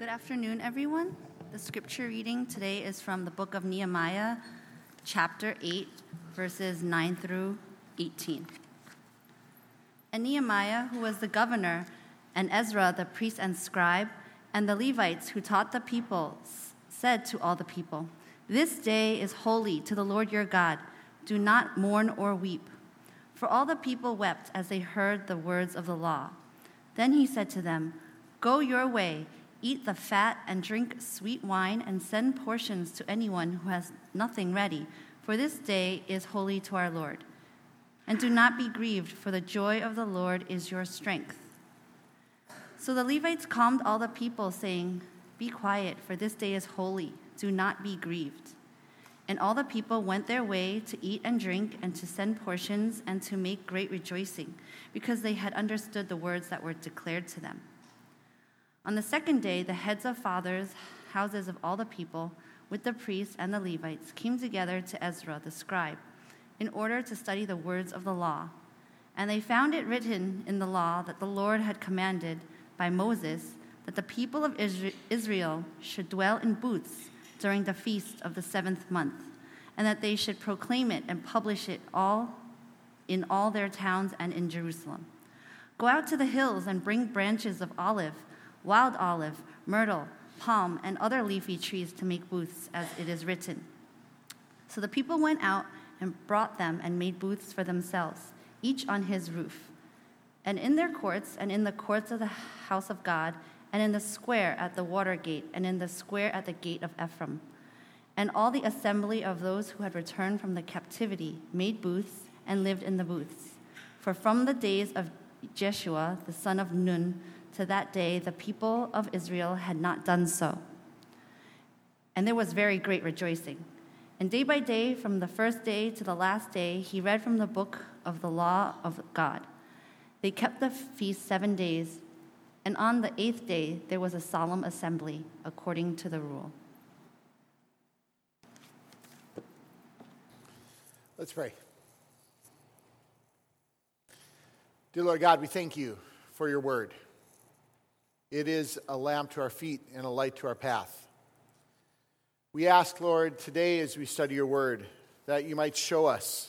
Good afternoon, everyone. The scripture reading today is from the book of Nehemiah, chapter 8, verses 9 through 18. And Nehemiah, who was the governor, and Ezra, the priest and scribe, and the Levites who taught the people, said to all the people, This day is holy to the Lord your God. Do not mourn or weep. For all the people wept as they heard the words of the law. Then he said to them, Go your way Eat the fat and drink sweet wine, and send portions to anyone who has nothing ready, for this day is holy to our Lord. And do not be grieved, for the joy of the Lord is your strength. So the Levites calmed all the people, saying, Be quiet, for this day is holy. Do not be grieved. And all the people went their way to eat and drink, and to send portions, and to make great rejoicing, because they had understood the words that were declared to them. On the second day, the heads of fathers' houses of all the people, with the priests and the Levites, came together to Ezra the scribe in order to study the words of the law. And they found it written in the law that the Lord had commanded by Moses that the people of Israel should dwell in booths during the feast of the seventh month, and that they should proclaim it and publish it all in all their towns and in Jerusalem. Go out to the hills and bring branches of olive wild olive, myrtle, palm, and other leafy trees to make booths, as it is written. So the people went out and brought them and made booths for themselves, each on his roof. And in their courts, and in the courts of the house of God, and in the square at the water gate, and in the square at the gate of Ephraim. And all the assembly of those who had returned from the captivity made booths and lived in the booths. For from the days of Jeshua, the son of Nun, to that day, the people of Israel had not done so. And there was very great rejoicing. And day by day, from the first day to the last day, he read from the book of the law of God. They kept the feast seven days, and on the eighth day, there was a solemn assembly according to the rule. Let's pray. Dear Lord God, we thank you for your word. It is a lamp to our feet and a light to our path. We ask, Lord, today as we study your word, that you might show us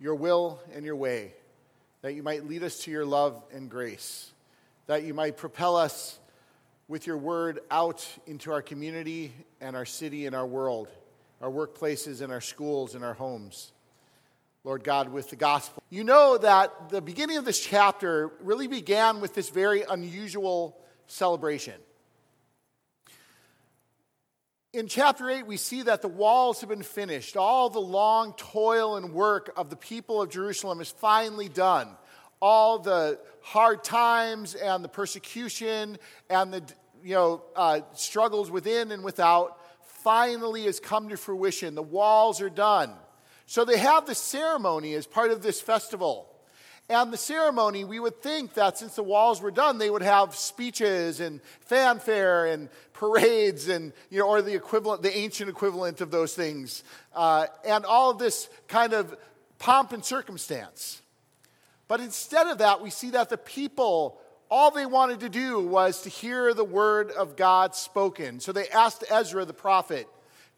your will and your way, that you might lead us to your love and grace, that you might propel us with your word out into our community and our city and our world, our workplaces and our schools and our homes. Lord God, with the gospel. You know that the beginning of this chapter really began with this very unusual celebration. In chapter 8, we see that the walls have been finished. All the long toil and work of the people of Jerusalem is finally done. All the hard times and the persecution and the you know, uh, struggles within and without finally has come to fruition. The walls are done. So they have the ceremony as part of this festival. And the ceremony, we would think that since the walls were done, they would have speeches and fanfare and parades and, you know, or the equivalent, the ancient equivalent of those things. Uh, and all of this kind of pomp and circumstance. But instead of that, we see that the people, all they wanted to do was to hear the word of God spoken. So they asked Ezra the prophet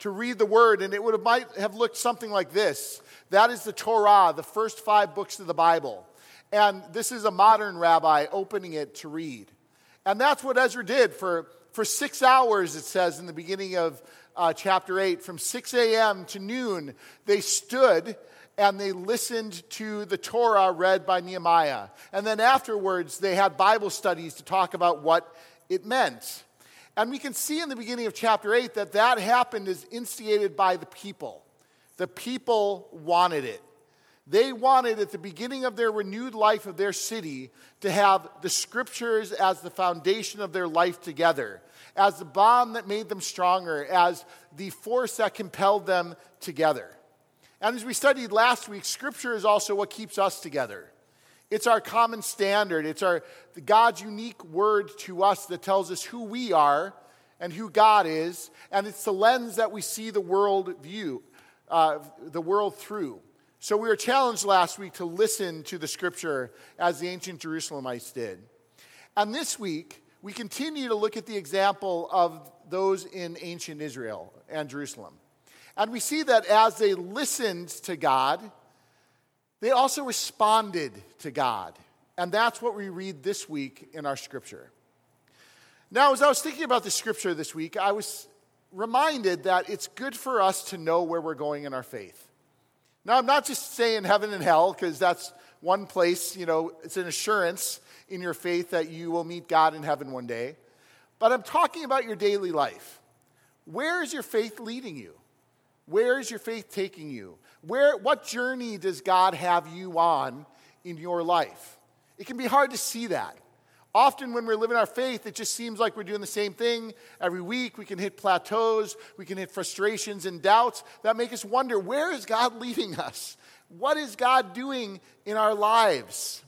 to read the word, and it would have, might have looked something like this. That is the Torah, the first five books of the Bible. And this is a modern rabbi opening it to read. And that's what Ezra did for, for six hours, it says in the beginning of uh, chapter 8. From 6 a.m. to noon, they stood and they listened to the Torah read by Nehemiah. And then afterwards, they had Bible studies to talk about what it meant. And we can see in the beginning of chapter 8 that that happened is instigated by the people. The people wanted it. They wanted at the beginning of their renewed life of their city to have the scriptures as the foundation of their life together, as the bond that made them stronger, as the force that compelled them together. And as we studied last week, scripture is also what keeps us together. It's our common standard. It's our God's unique word to us that tells us who we are and who God is, and it's the lens that we see the world view, uh, the world through. So we were challenged last week to listen to the scripture as the ancient Jerusalemites did. And this week, we continue to look at the example of those in ancient Israel and Jerusalem. And we see that as they listened to God, they also responded to God. And that's what we read this week in our scripture. Now, as I was thinking about the scripture this week, I was reminded that it's good for us to know where we're going in our faith. Now, I'm not just saying heaven and hell, because that's one place, you know, it's an assurance in your faith that you will meet God in heaven one day. But I'm talking about your daily life. Where is your faith leading you? Where is your faith taking you? Where, what journey does God have you on in your life? It can be hard to see that. Often, when we're living our faith, it just seems like we're doing the same thing every week. We can hit plateaus, we can hit frustrations and doubts that make us wonder where is God leading us? What is God doing in our lives?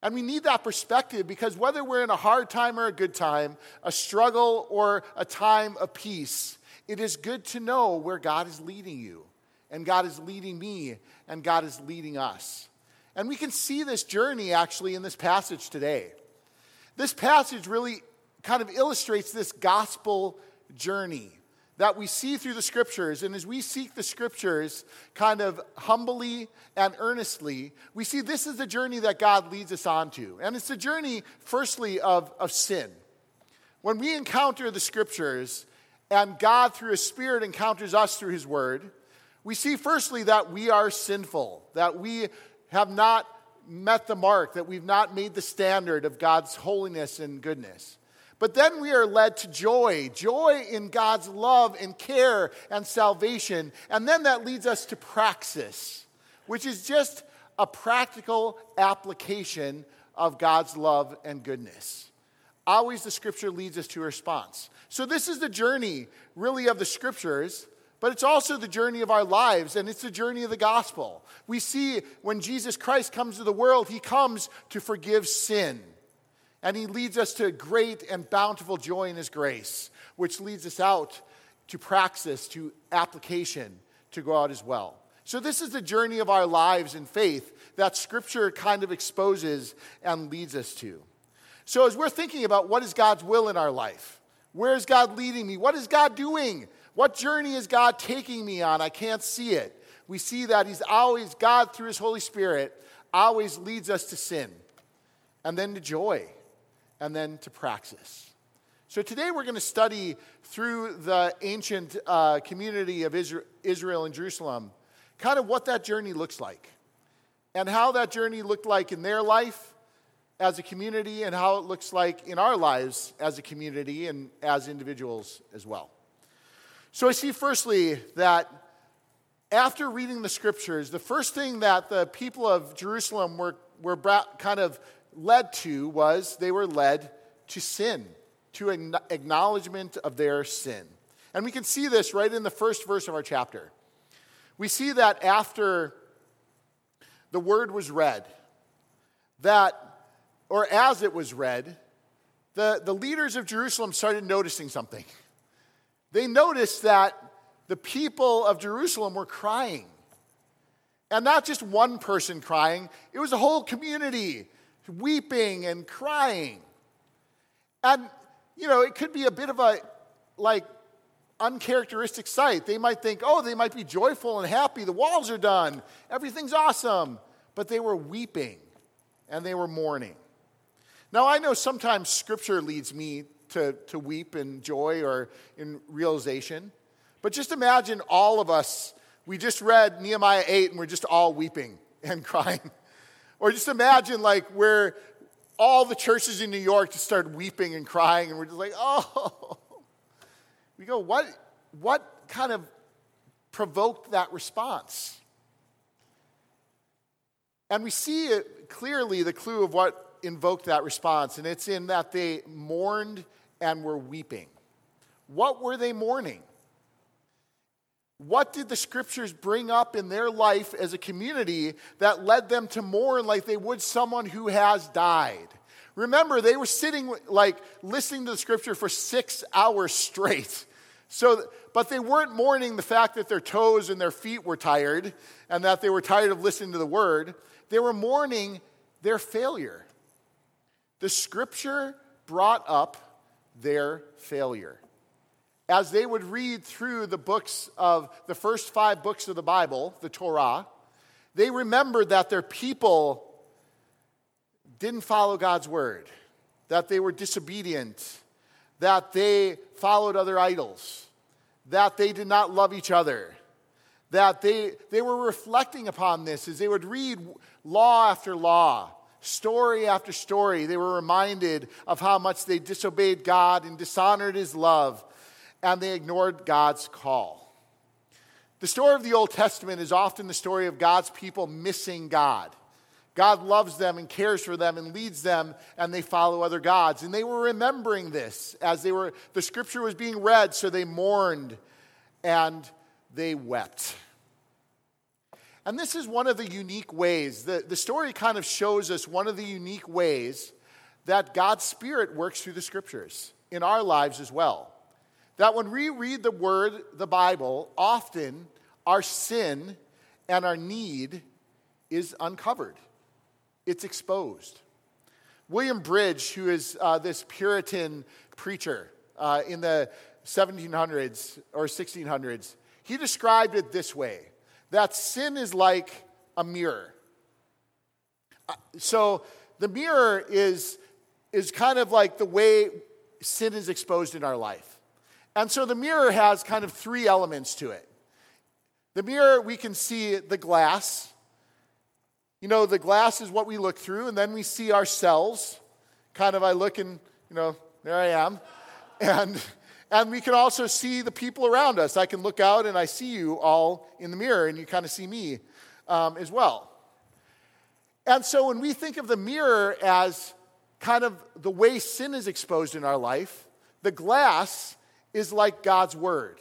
And we need that perspective because whether we're in a hard time or a good time, a struggle or a time of peace, it is good to know where God is leading you. And God is leading me, and God is leading us. And we can see this journey actually in this passage today. This passage really kind of illustrates this gospel journey that we see through the scriptures. And as we seek the scriptures kind of humbly and earnestly, we see this is the journey that God leads us onto. And it's the journey, firstly, of, of sin. When we encounter the scriptures and God, through His Spirit, encounters us through His Word, we see, firstly, that we are sinful, that we have not met the mark, that we've not made the standard of God's holiness and goodness. But then we are led to joy, joy in God's love and care and salvation. And then that leads us to praxis, which is just a practical application of God's love and goodness. Always the scripture leads us to a response. So, this is the journey, really, of the scriptures, but it's also the journey of our lives, and it's the journey of the gospel. We see when Jesus Christ comes to the world, he comes to forgive sin. And he leads us to great and bountiful joy in his grace, which leads us out to praxis, to application, to go out as well. So, this is the journey of our lives in faith that scripture kind of exposes and leads us to. So, as we're thinking about what is God's will in our life, where is God leading me? What is God doing? What journey is God taking me on? I can't see it. We see that He's always, God through His Holy Spirit, always leads us to sin and then to joy and then to praxis. So today we're going to study through the ancient uh, community of Israel and Jerusalem kind of what that journey looks like and how that journey looked like in their life as a community and how it looks like in our lives as a community and as individuals as well. So I see firstly that after reading the scriptures, the first thing that the people of Jerusalem were, were kind of led to was they were led to sin, to an acknowledgement of their sin. And we can see this right in the first verse of our chapter. We see that after the word was read, that, or as it was read, the, the leaders of Jerusalem started noticing something. They noticed that the people of Jerusalem were crying. And not just one person crying, it was a whole community weeping and crying. And, you know, it could be a bit of a, like, uncharacteristic sight. They might think, oh, they might be joyful and happy. The walls are done. Everything's awesome. But they were weeping and they were mourning. Now, I know sometimes scripture leads me to, to weep in joy or in realization. But just imagine all of us, we just read Nehemiah 8 and we're just all weeping and crying. Or just imagine like where all the churches in New York just start weeping and crying, and we're just like, oh. We go, what, what kind of provoked that response? And we see it clearly the clue of what invoked that response, and it's in that they mourned and were weeping. What were they mourning? What did the scriptures bring up in their life as a community that led them to mourn like they would someone who has died? Remember, they were sitting, like, listening to the scripture for six hours straight. So, but they weren't mourning the fact that their toes and their feet were tired and that they were tired of listening to the word. They were mourning their failure. The scripture brought up their failure. As they would read through the books of the first five books of the Bible, the Torah, they remembered that their people didn't follow God's word, that they were disobedient, that they followed other idols, that they did not love each other, that they, they were reflecting upon this as they would read law after law, story after story. They were reminded of how much they disobeyed God and dishonored his love, and they ignored God's call. The story of the Old Testament is often the story of God's people missing God. God loves them and cares for them and leads them, and they follow other gods. And they were remembering this as they were, the scripture was being read, so they mourned and they wept. And this is one of the unique ways. The, the story kind of shows us one of the unique ways that God's Spirit works through the scriptures in our lives as well. That when we read the Word, the Bible, often our sin and our need is uncovered it's exposed. William Bridge, who is uh, this Puritan preacher uh, in the 1700s or 1600s, he described it this way that sin is like a mirror. Uh, so the mirror is, is kind of like the way sin is exposed in our life. And so the mirror has kind of three elements to it. The mirror, we can see the glass, you know, the glass is what we look through, and then we see ourselves. Kind of, I look and, you know, there I am. And, and we can also see the people around us. I can look out and I see you all in the mirror, and you kind of see me um, as well. And so when we think of the mirror as kind of the way sin is exposed in our life, the glass is like God's Word.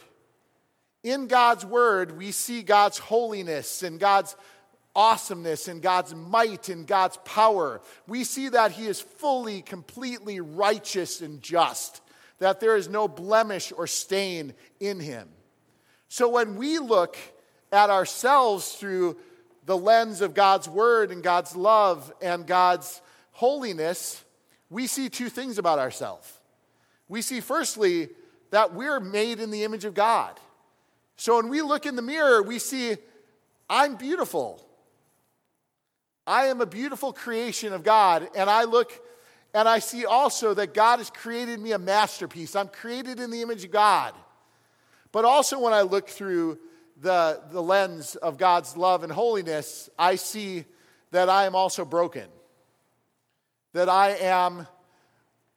In God's Word, we see God's holiness and God's awesomeness and God's might and God's power. We see that He is fully, completely righteous and just, that there is no blemish or stain in Him. So when we look at ourselves through the lens of God's Word and God's love and God's holiness, we see two things about ourselves. We see, firstly, that we're made in the image of God. So when we look in the mirror, we see, I'm beautiful. I am a beautiful creation of God, and I look and I see also that God has created me a masterpiece. I'm created in the image of God. But also, when I look through the, the lens of God's love and holiness, I see that I am also broken. That I am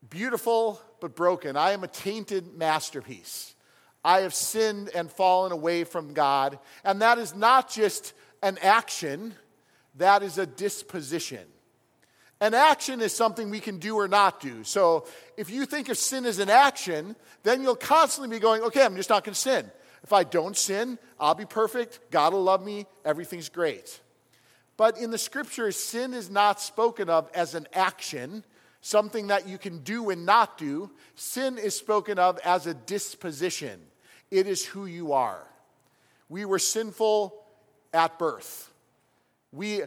beautiful but broken. I am a tainted masterpiece. I have sinned and fallen away from God. And that is not just an action, that is a disposition. An action is something we can do or not do. So if you think of sin as an action, then you'll constantly be going, okay, I'm just not going to sin. If I don't sin, I'll be perfect. God will love me. Everything's great. But in the scriptures, sin is not spoken of as an action, something that you can do and not do. Sin is spoken of as a disposition, it is who you are. We were sinful at birth we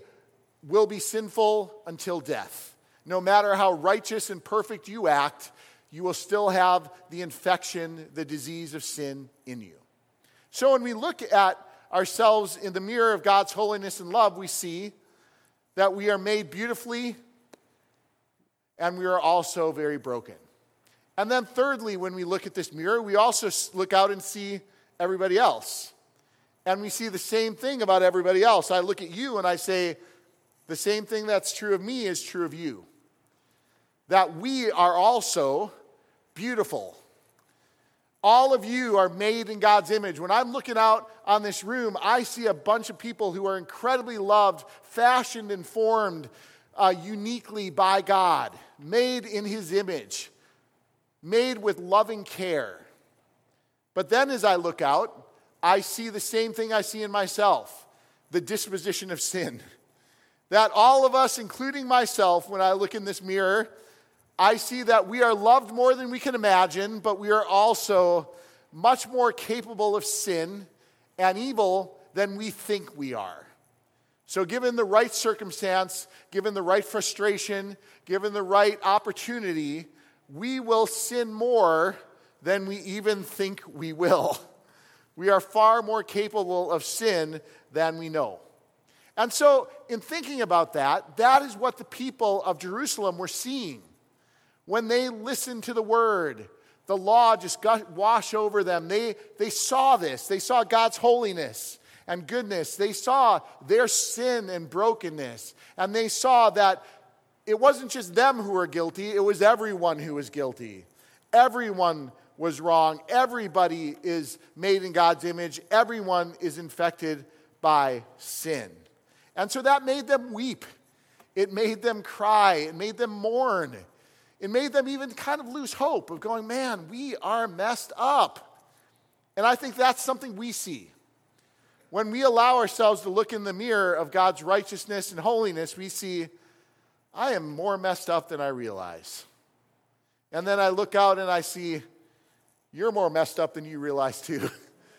will be sinful until death. No matter how righteous and perfect you act, you will still have the infection, the disease of sin in you. So when we look at ourselves in the mirror of God's holiness and love, we see that we are made beautifully and we are also very broken. And then, thirdly, when we look at this mirror, we also look out and see everybody else. And we see the same thing about everybody else. I look at you and I say, the same thing that's true of me is true of you. That we are also beautiful. All of you are made in God's image. When I'm looking out on this room, I see a bunch of people who are incredibly loved, fashioned and formed uh, uniquely by God, made in His image, made with loving care. But then as I look out, I see the same thing I see in myself the disposition of sin. That all of us, including myself, when I look in this mirror, I see that we are loved more than we can imagine, but we are also much more capable of sin and evil than we think we are. So, given the right circumstance, given the right frustration, given the right opportunity, we will sin more than we even think we will. We are far more capable of sin than we know. And so, in thinking about that, that is what the people of Jerusalem were seeing. When they listened to the word, the law just got, wash over them. They, they saw this. They saw God's holiness and goodness. They saw their sin and brokenness. And they saw that it wasn't just them who were guilty, it was everyone who was guilty. Everyone was wrong. Everybody is made in God's image. Everyone is infected by sin. And so that made them weep. It made them cry. It made them mourn. It made them even kind of lose hope of going, man, we are messed up. And I think that's something we see. When we allow ourselves to look in the mirror of God's righteousness and holiness, we see, I am more messed up than I realize. And then I look out and I see, you're more messed up than you realize, too.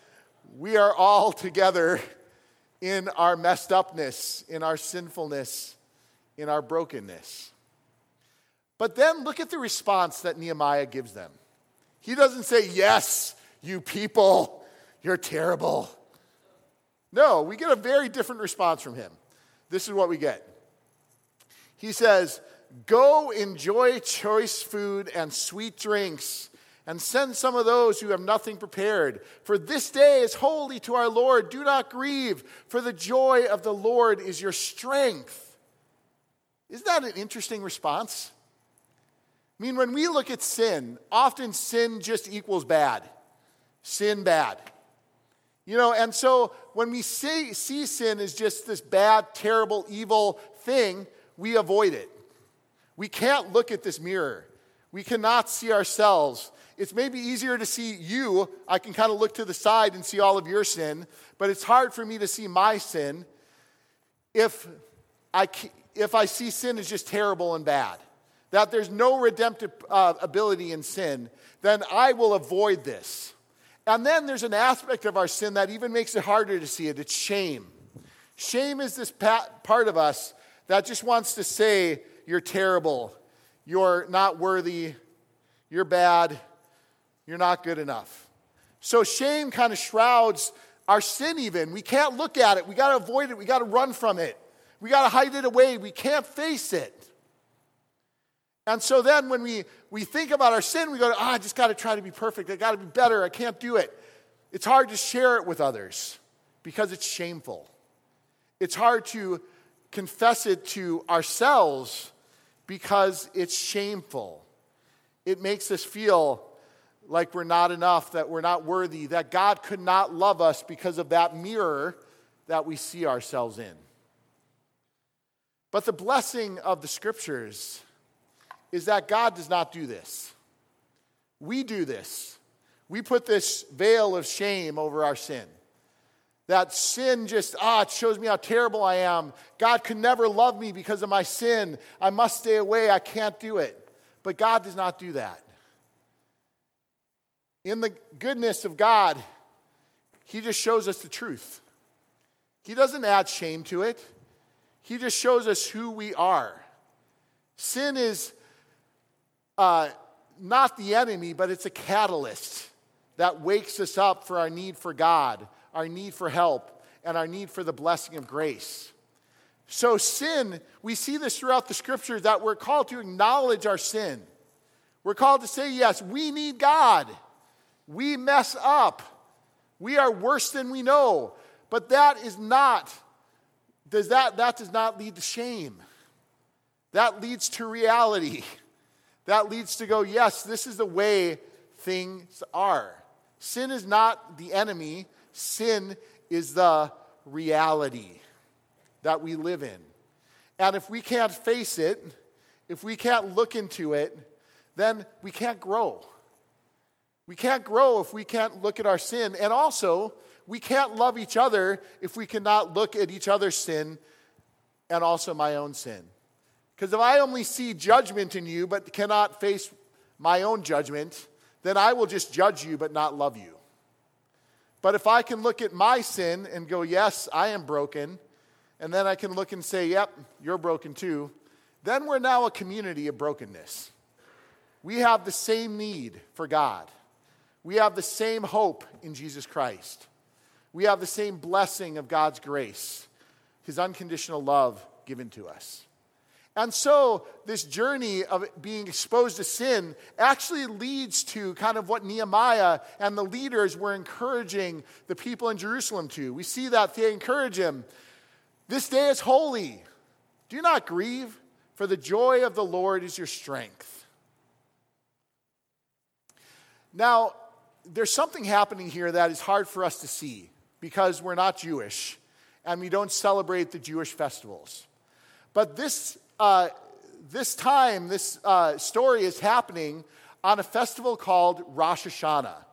we are all together in our messed upness, in our sinfulness, in our brokenness. But then look at the response that Nehemiah gives them. He doesn't say, Yes, you people, you're terrible. No, we get a very different response from him. This is what we get. He says, Go enjoy choice food and sweet drinks, and send some of those who have nothing prepared. For this day is holy to our Lord. Do not grieve, for the joy of the Lord is your strength. Isn't that an interesting response? I mean, when we look at sin, often sin just equals bad. Sin bad. You know, and so when we see, see sin as just this bad, terrible, evil thing, we avoid it. We can't look at this mirror. We cannot see ourselves. It's maybe easier to see you. I can kind of look to the side and see all of your sin, but it's hard for me to see my sin if I, if I see sin as just terrible and bad that there's no redemptive uh, ability in sin, then I will avoid this. And then there's an aspect of our sin that even makes it harder to see it it's shame. Shame is this part of us that just wants to say, You're terrible, you're not worthy, you're bad, you're not good enough. So shame kind of shrouds our sin, even. We can't look at it, we got to avoid it, we got to run from it, we got to hide it away, we can't face it. And so then when we, we think about our sin, we go, oh, I just got to try to be perfect. I got to be better. I can't do it. It's hard to share it with others because it's shameful. It's hard to confess it to ourselves because it's shameful. It makes us feel like we're not enough, that we're not worthy, that God could not love us because of that mirror that we see ourselves in. But the blessing of the scriptures is that God does not do this. We do this. We put this veil of shame over our sin. That sin just, ah, it shows me how terrible I am. God could never love me because of my sin. I must stay away. I can't do it. But God does not do that. In the goodness of God, He just shows us the truth. He doesn't add shame to it, He just shows us who we are. Sin is uh, not the enemy, but it's a catalyst that wakes us up for our need for God, our need for help, and our need for the blessing of grace. So, sin, we see this throughout the scriptures that we're called to acknowledge our sin. We're called to say, yes, we need God. We mess up. We are worse than we know. But that is not, does that, that does not lead to shame. That leads to reality that leads to go, yes, this is the way things are. Sin is not the enemy, sin is the reality that we live in. And if we can't face it, if we can't look into it, then we can't grow. We can't grow if we can't look at our sin. And also, we can't love each other if we cannot look at each other's sin and also my own sin. Because if I only see judgment in you but cannot face my own judgment, then I will just judge you but not love you. But if I can look at my sin and go, yes, I am broken, and then I can look and say, yep, you're broken too, then we're now a community of brokenness. we have the same need for God. We have the same hope in Jesus Christ. We have the same blessing of God's grace, His unconditional love given to us. And so, this journey of being exposed to sin actually leads to kind of what Nehemiah and the leaders were encouraging the people in Jerusalem to. We see that they encourage him This day is holy. Do not grieve, for the joy of the Lord is your strength. Now, there's something happening here that is hard for us to see because we're not Jewish and we don't celebrate the Jewish festivals. But this, uh, this time, this uh, story is happening on a festival called Rosh Hashanah.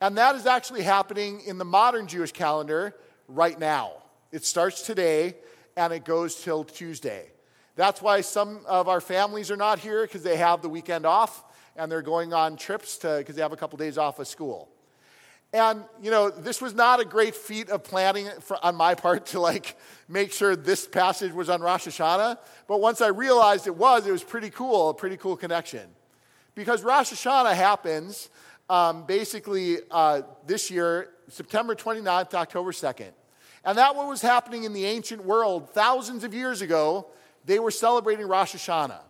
And that is actually happening in the modern Jewish calendar right now. It starts today and it goes till Tuesday. That's why some of our families are not here because they have the weekend off and they're going on trips because they have a couple days off of school. And, you know, this was not a great feat of planning for, on my part to like make sure this passage was on Rosh Hashanah. But once I realized it was, it was pretty cool, a pretty cool connection. Because Rosh Hashanah happens um, basically uh, this year, September 29th to October 2nd. And that what was happening in the ancient world thousands of years ago. They were celebrating Rosh Hashanah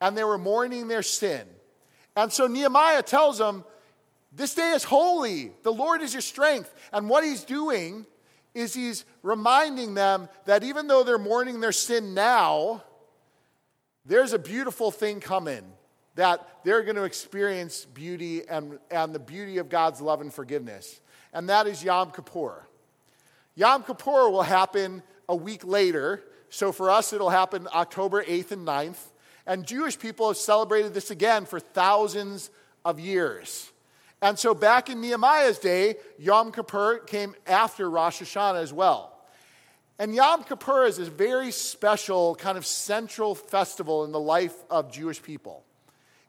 and they were mourning their sin. And so Nehemiah tells them, This day is holy. The Lord is your strength. And what he's doing is he's reminding them that even though they're mourning their sin now, there's a beautiful thing coming that they're going to experience beauty and, and the beauty of God's love and forgiveness. And that is Yom Kippur. Yom Kippur will happen a week later. So for us, it'll happen October 8th and 9th. And Jewish people have celebrated this again for thousands of years. And so back in Nehemiah's day, Yom Kippur came after Rosh Hashanah as well. And Yom Kippur is a very special, kind of central festival in the life of Jewish people.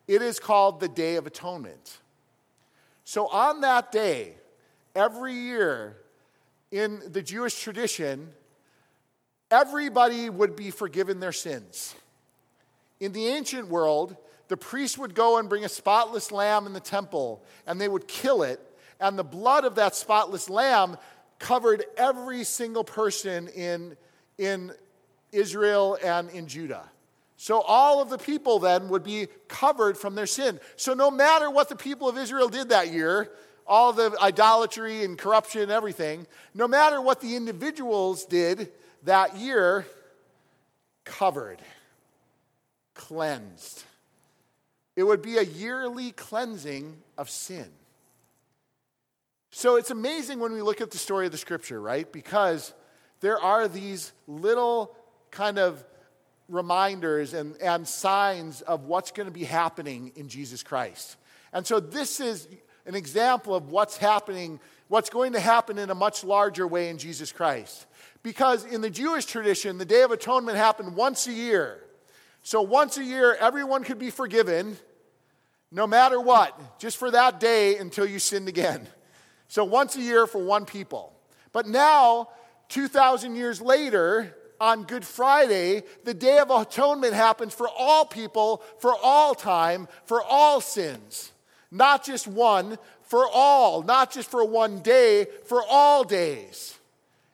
It is called the Day of Atonement. So on that day, every year in the Jewish tradition, everybody would be forgiven their sins. In the ancient world, the priest would go and bring a spotless lamb in the temple, and they would kill it, and the blood of that spotless lamb covered every single person in, in Israel and in Judah. So all of the people then would be covered from their sin. So no matter what the people of Israel did that year, all the idolatry and corruption and everything, no matter what the individuals did that year, covered cleansed. It would be a yearly cleansing of sin. So it's amazing when we look at the story of the scripture, right? Because there are these little kind of reminders and, and signs of what's going to be happening in Jesus Christ. And so this is an example of what's happening, what's going to happen in a much larger way in Jesus Christ. Because in the Jewish tradition, the Day of Atonement happened once a year. So once a year, everyone could be forgiven, no matter what, just for that day until you sinned again. So once a year for one people. But now, 2,000 years later, on Good Friday, the Day of Atonement happens for all people, for all time, for all sins. Not just one, for all. Not just for one day, for all days.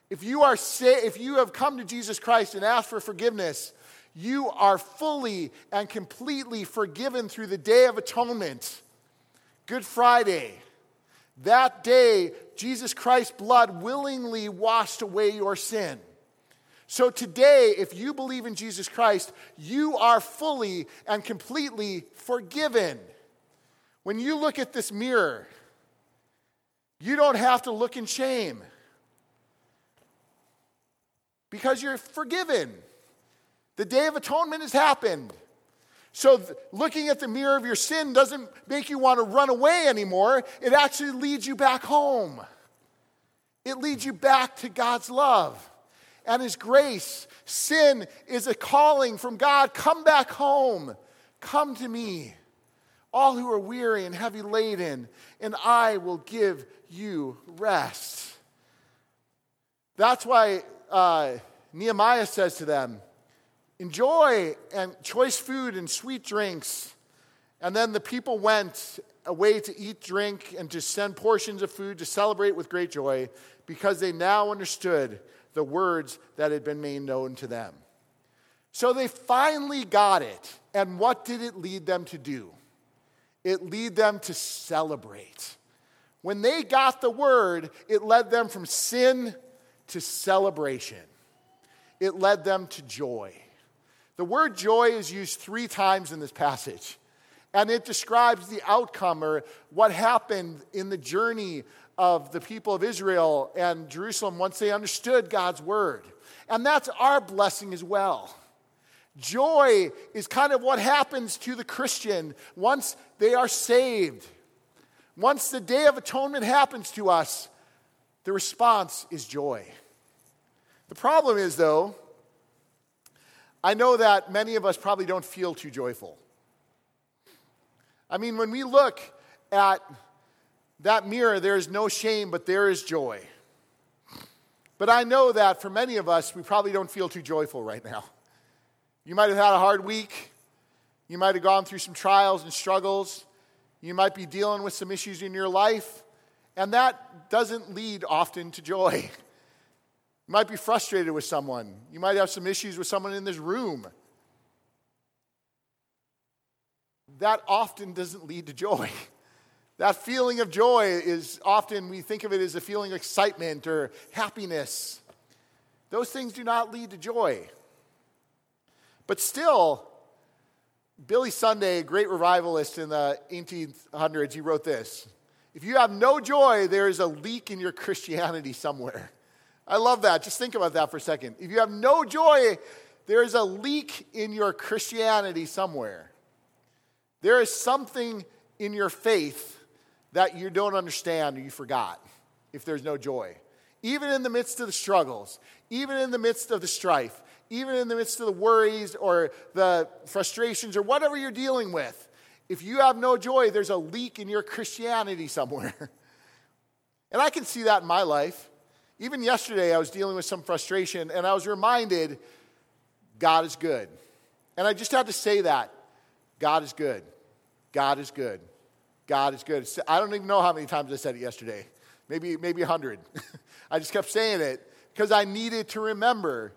If you, are sa- if you have come to Jesus Christ and asked for forgiveness, you are fully and completely forgiven through the Day of Atonement, Good Friday. That day, Jesus Christ's blood willingly washed away your sin. So today, if you believe in Jesus Christ, you are fully and completely forgiven. When you look at this mirror, you don't have to look in shame because you're forgiven. The Day of Atonement has happened. So, th- looking at the mirror of your sin doesn't make you want to run away anymore. It actually leads you back home. It leads you back to God's love and His grace. Sin is a calling from God come back home. Come to me, all who are weary and heavy laden, and I will give you rest. That's why uh, Nehemiah says to them, Enjoy and choice food and sweet drinks And then the people went away to eat, drink, and to send portions of food to celebrate with great joy because they now understood the words that had been made known to them. So they finally got it. And what did it lead them to do? It led them to celebrate. When they got the word, it led them from sin to celebration. It led them to joy. The word joy is used three times in this passage, and it describes the outcome or what happened in the journey of the people of Israel and Jerusalem once they understood God's word. And that's our blessing as well. Joy is kind of what happens to the Christian once they are saved. Once the day of atonement happens to us, the response is joy. The problem is, though, I know that many of us probably don't feel too joyful. I mean, when we look at that mirror, there is no shame, but there is joy. But I know that for many of us, we probably don't feel too joyful right now. You might have had a hard week. You might have gone through some trials and struggles. You might be dealing with some issues in your life. And that doesn't lead often to joy. You might be frustrated with someone. You might have some issues with someone in this room. That often doesn't lead to joy. That feeling of joy is often, we think of it as a feeling of excitement or happiness. Those things do not lead to joy. But still, Billy Sunday, a great revivalist in the 1800s, he wrote this If you have no joy, there is a leak in your Christianity somewhere. I love that. Just think about that for a second. If you have no joy, there is a leak in your Christianity somewhere. There is something in your faith that you don't understand or you forgot if there's no joy. Even in the midst of the struggles, even in the midst of the strife, even in the midst of the worries or the frustrations or whatever you're dealing with, if you have no joy, there's a leak in your Christianity somewhere. and I can see that in my life. Even yesterday, I was dealing with some frustration and I was reminded God is good. And I just had to say that God is good. God is good. God is good. I don't even know how many times I said it yesterday. Maybe, maybe 100. I just kept saying it because I needed to remember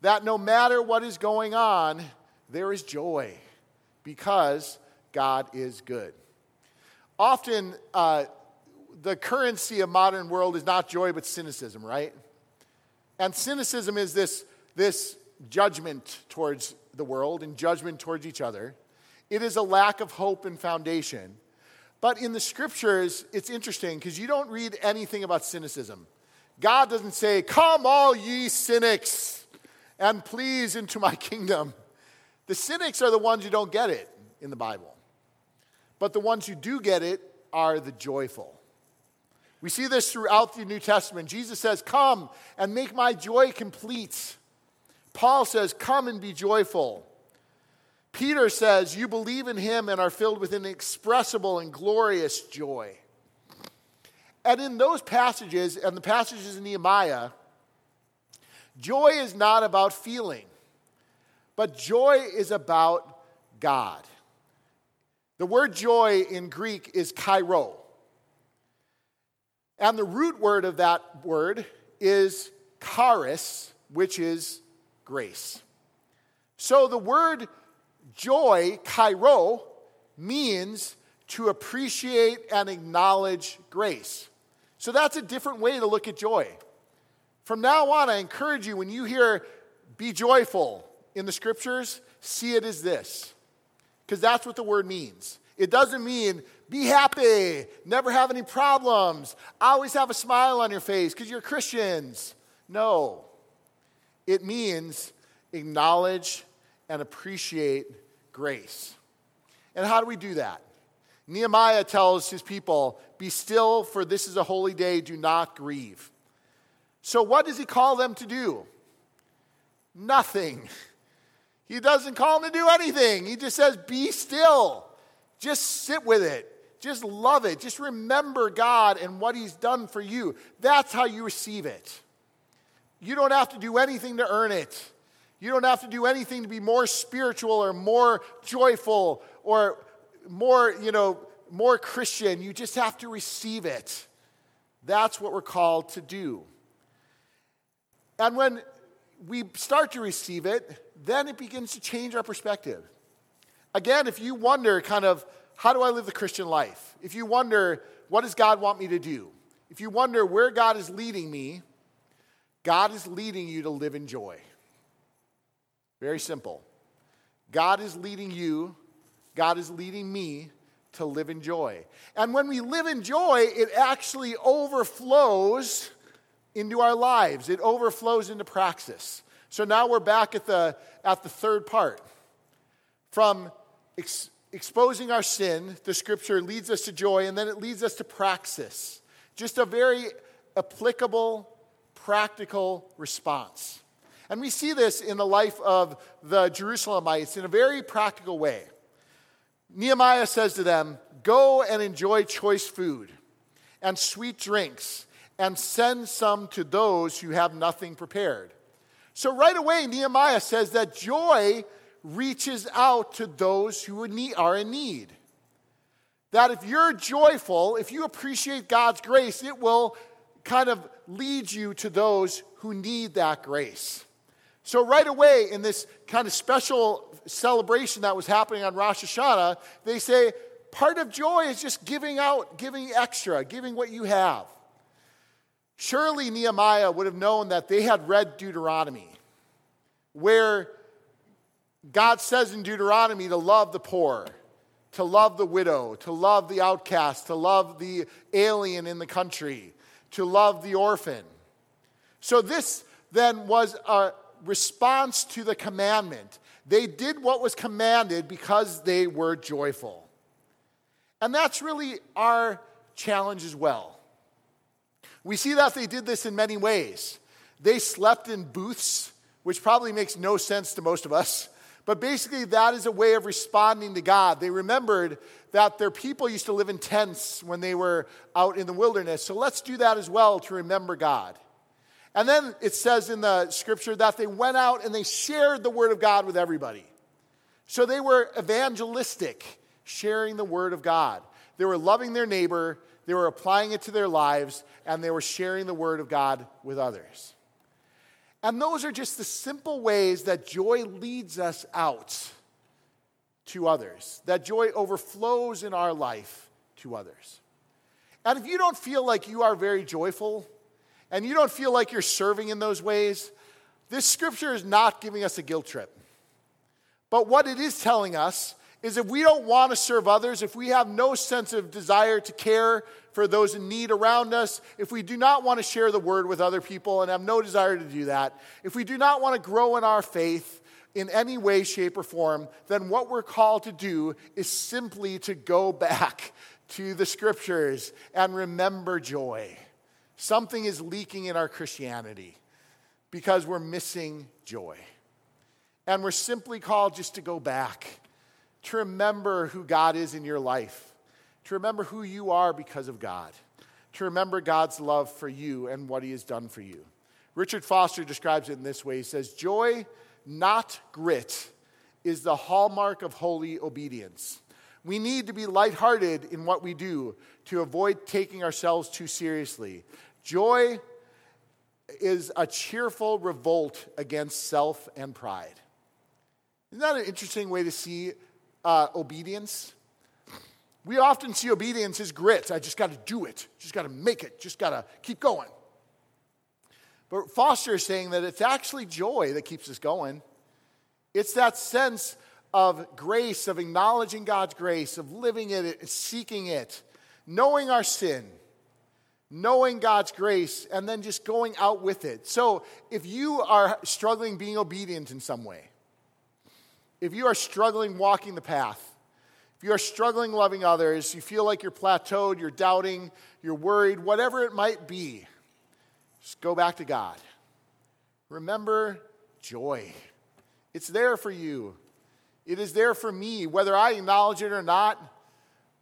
that no matter what is going on, there is joy because God is good. Often, uh, the currency of modern world is not joy but cynicism, right? And cynicism is this, this judgment towards the world and judgment towards each other. It is a lack of hope and foundation. But in the scriptures, it's interesting because you don't read anything about cynicism. God doesn't say, Come, all ye cynics and please into my kingdom. The cynics are the ones who don't get it in the Bible. But the ones who do get it are the joyful. We see this throughout the New Testament. Jesus says, Come and make my joy complete. Paul says, Come and be joyful. Peter says, You believe in him and are filled with inexpressible and glorious joy. And in those passages, and the passages in Nehemiah, Joy is not about feeling, but joy is about God. The word joy in Greek is kairo. And the root word of that word is charis, which is grace. So the word joy, kairo, means to appreciate and acknowledge grace. So that's a different way to look at joy. From now on, I encourage you when you hear be joyful in the scriptures, see it as this. Because that's what the word means. It doesn't mean be happy, never have any problems, always have a smile on your face because you're Christians. No. It means acknowledge and appreciate grace. And how do we do that? Nehemiah tells his people, Be still, for this is a holy day, do not grieve. So, what does he call them to do? Nothing. He doesn't call them to do anything. He just says, Be still. Just sit with it. Just love it. Just remember God and what He's done for you. That's how you receive it. You don't have to do anything to earn it. You don't have to do anything to be more spiritual or more joyful or more, you know, more Christian. You just have to receive it. That's what we're called to do. And when we start to receive it, then it begins to change our perspective. Again, if you wonder, kind of, how do I live the Christian life? If you wonder, what does God want me to do? If you wonder where God is leading me, God is leading you to live in joy. Very simple. God is leading you, God is leading me to live in joy. And when we live in joy, it actually overflows into our lives, it overflows into praxis. So now we're back at the, at the third part. From exposing our sin, the scripture leads us to joy, and then it leads us to praxis. Just a very applicable, practical response. And we see this in the life of the Jerusalemites in a very practical way. Nehemiah says to them, Go and enjoy choice food and sweet drinks, and send some to those who have nothing prepared. So, right away, Nehemiah says that joy reaches out to those who are in need. That if you're joyful, if you appreciate God's grace, it will kind of lead you to those who need that grace. So, right away, in this kind of special celebration that was happening on Rosh Hashanah, they say part of joy is just giving out, giving extra, giving what you have. Surely Nehemiah would have known that they had read Deuteronomy, where God says in Deuteronomy to love the poor, to love the widow, to love the outcast, to love the alien in the country, to love the orphan. So, this then was a response to the commandment. They did what was commanded because they were joyful. And that's really our challenge as well. We see that they did this in many ways. They slept in booths, which probably makes no sense to most of us. But basically, that is a way of responding to God. They remembered that their people used to live in tents when they were out in the wilderness. So let's do that as well to remember God. And then it says in the scripture that they went out and they shared the word of God with everybody. So they were evangelistic, sharing the word of God. They were loving their neighbor, they were applying it to their lives, and they were sharing the word of God with others. And those are just the simple ways that joy leads us out to others, that joy overflows in our life to others. And if you don't feel like you are very joyful, and you don't feel like you're serving in those ways, this scripture is not giving us a guilt trip. But what it is telling us is if we don't want to serve others, if we have no sense of desire to care for those in need around us, if we do not want to share the word with other people and have no desire to do that, if we do not want to grow in our faith in any way, shape, or form, then what we're called to do is simply to go back to the scriptures and remember joy. Something is leaking in our Christianity because we're missing joy. And we're simply called just to go back, to remember who God is in your life, to remember who you are because of God, to remember God's love for you and what He has done for you. Richard Foster describes it in this way He says, Joy, not grit, is the hallmark of holy obedience. We need to be lighthearted in what we do to avoid taking ourselves too seriously. Joy is a cheerful revolt against self and pride. Isn't that an interesting way to see uh, obedience? We often see obedience as grit. I just got to do it, just got to make it, just got to keep going. But Foster is saying that it's actually joy that keeps us going. It's that sense of grace, of acknowledging God's grace, of living it, seeking it, knowing our sin, knowing God's grace, and then just going out with it. So if you are struggling being obedient in some way, if you are struggling walking the path, if you are struggling loving others, you feel like you're plateaued, you're doubting, you're worried, whatever it might be, just go back to God. Remember joy. It's there for you. It is there for me, whether I acknowledge it or not.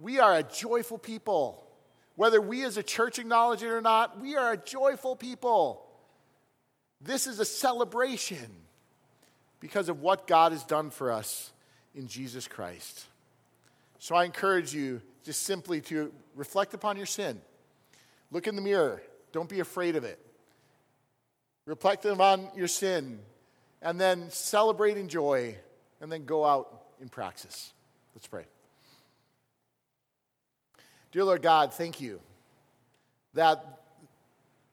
We are a joyful people. Whether we as a church acknowledge it or not, we are a joyful people. This is a celebration because of what God has done for us in Jesus Christ. So I encourage you just simply to reflect upon your sin. Look in the mirror. Don't be afraid of it. Reflect upon your sin and then celebrate in joy and then go out in praxis. Let's pray. Dear Lord God, thank you that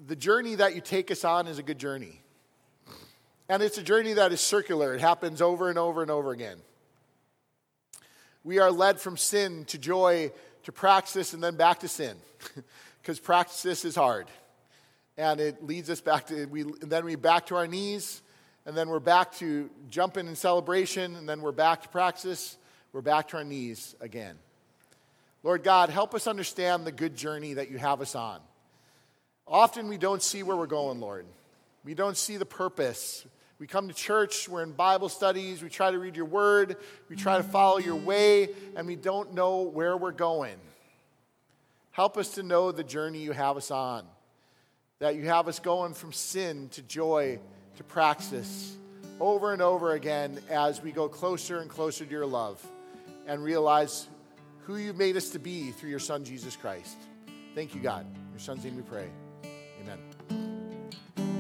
the journey that you take us on is a good journey. And it's a journey that is circular, it happens over and over and over again. We are led from sin to joy to praxis and then back to sin because praxis is hard. And it leads us back to, we, then we back to our knees, and then we're back to jumping in celebration, and then we're back to praxis, we're back to our knees again. Lord God, help us understand the good journey that you have us on. Often we don't see where we're going, Lord. We don't see the purpose. We come to church, we're in Bible studies, we try to read your word, we try to follow your way, and we don't know where we're going. Help us to know the journey you have us on, that you have us going from sin to joy to praxis over and over again as we go closer and closer to your love and realize who you've made us to be through your Son, Jesus Christ. Thank you, God. In your Son's name we pray. Amen.